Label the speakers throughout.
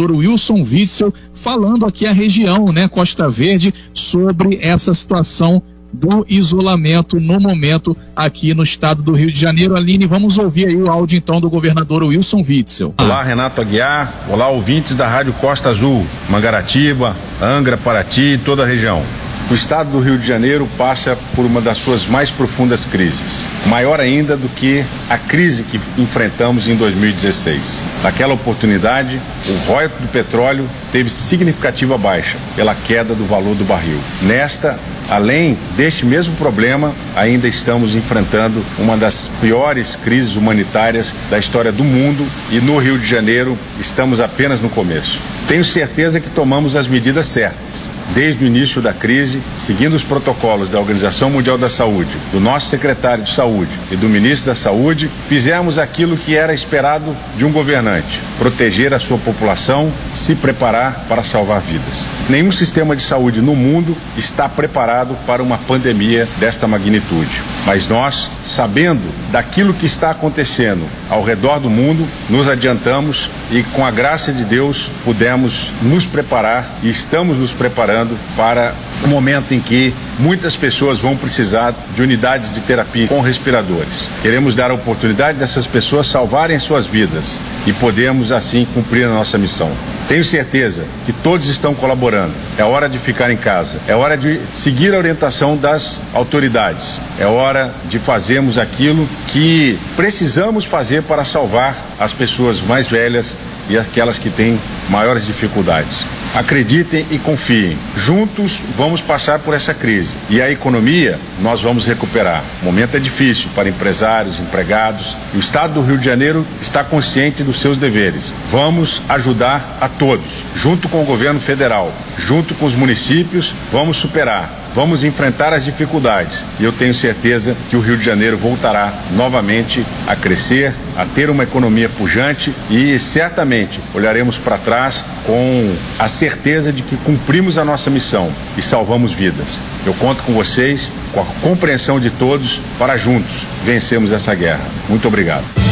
Speaker 1: governador Wilson Witzel falando aqui a região, né, Costa Verde, sobre essa situação do isolamento no momento aqui no estado do Rio de Janeiro. Aline, vamos ouvir aí o áudio então do governador Wilson Witzel.
Speaker 2: Olá, Renato Aguiar. Olá, ouvintes da Rádio Costa Azul, Mangaratiba, Angra, Paraty e toda a região. O estado do Rio de Janeiro passa por uma das suas mais profundas crises, maior ainda do que a crise que enfrentamos em 2016. Naquela oportunidade, o royalty do petróleo teve significativa baixa pela queda do valor do barril. Nesta, além deste mesmo problema, ainda estamos enfrentando uma das piores crises humanitárias da história do mundo e no Rio de Janeiro estamos apenas no começo. Tenho certeza que tomamos as medidas certas desde o início da crise, seguindo os protocolos da Organização Mundial da Saúde, do nosso secretário de Saúde e do ministro da Saúde, fizemos aquilo que era esperado de um governante: proteger a sua população, se preparar para salvar vidas. Nenhum sistema de saúde no mundo está preparado para uma pandemia desta magnitude. Mas nós, sabendo daquilo que está acontecendo ao redor do mundo, nos adiantamos e, com a graça de Deus, pudemos nos preparar e estamos nos preparando preparando para o momento em que muitas pessoas vão precisar de unidades de terapia com respiradores. Queremos dar a oportunidade dessas pessoas salvarem suas vidas e podemos assim cumprir a nossa missão. Tenho certeza que todos estão colaborando. É hora de ficar em casa. É hora de seguir a orientação das autoridades. É hora de fazermos aquilo que precisamos fazer para salvar as pessoas mais velhas e aquelas que têm maiores dificuldades. Acreditem e confiem. Juntos vamos passar por essa crise e a economia nós vamos recuperar. O momento é difícil para empresários, empregados e o Estado do Rio de Janeiro está consciente dos seus deveres. Vamos ajudar a todos, junto com o governo federal, junto com os municípios, vamos superar Vamos enfrentar as dificuldades e eu tenho certeza que o Rio de Janeiro voltará novamente a crescer, a ter uma economia pujante e certamente olharemos para trás com a certeza de que cumprimos a nossa missão e salvamos vidas. Eu conto com vocês, com a compreensão de todos, para juntos vencermos essa guerra. Muito obrigado.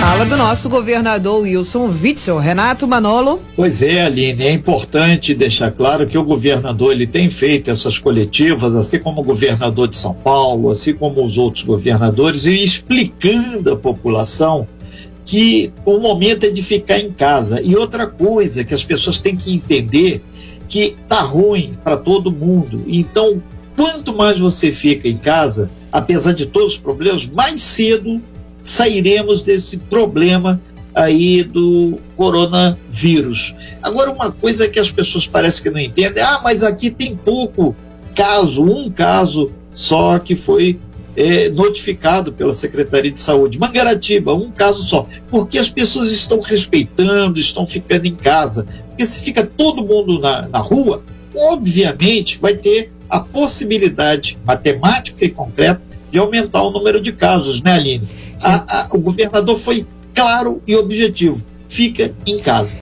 Speaker 3: Fala do nosso governador Wilson Witzel. Renato Manolo.
Speaker 4: Pois é, Aline, é importante deixar claro que o governador ele tem feito essas coletivas, assim como o governador de São Paulo, assim como os outros governadores, e explicando à população que o momento é de ficar em casa. E outra coisa que as pessoas têm que entender que tá ruim para todo mundo. Então, quanto mais você fica em casa, apesar de todos os problemas, mais cedo sairemos desse problema aí do coronavírus. Agora, uma coisa que as pessoas parecem que não entendem, ah, mas aqui tem pouco caso, um caso só que foi é, notificado pela Secretaria de Saúde. Mangaratiba, um caso só. Porque as pessoas estão respeitando, estão ficando em casa. Porque se fica todo mundo na, na rua, obviamente vai ter a possibilidade matemática e concreta de aumentar o número de casos, né, Aline? A, a, o governador foi claro e objetivo: fica em casa.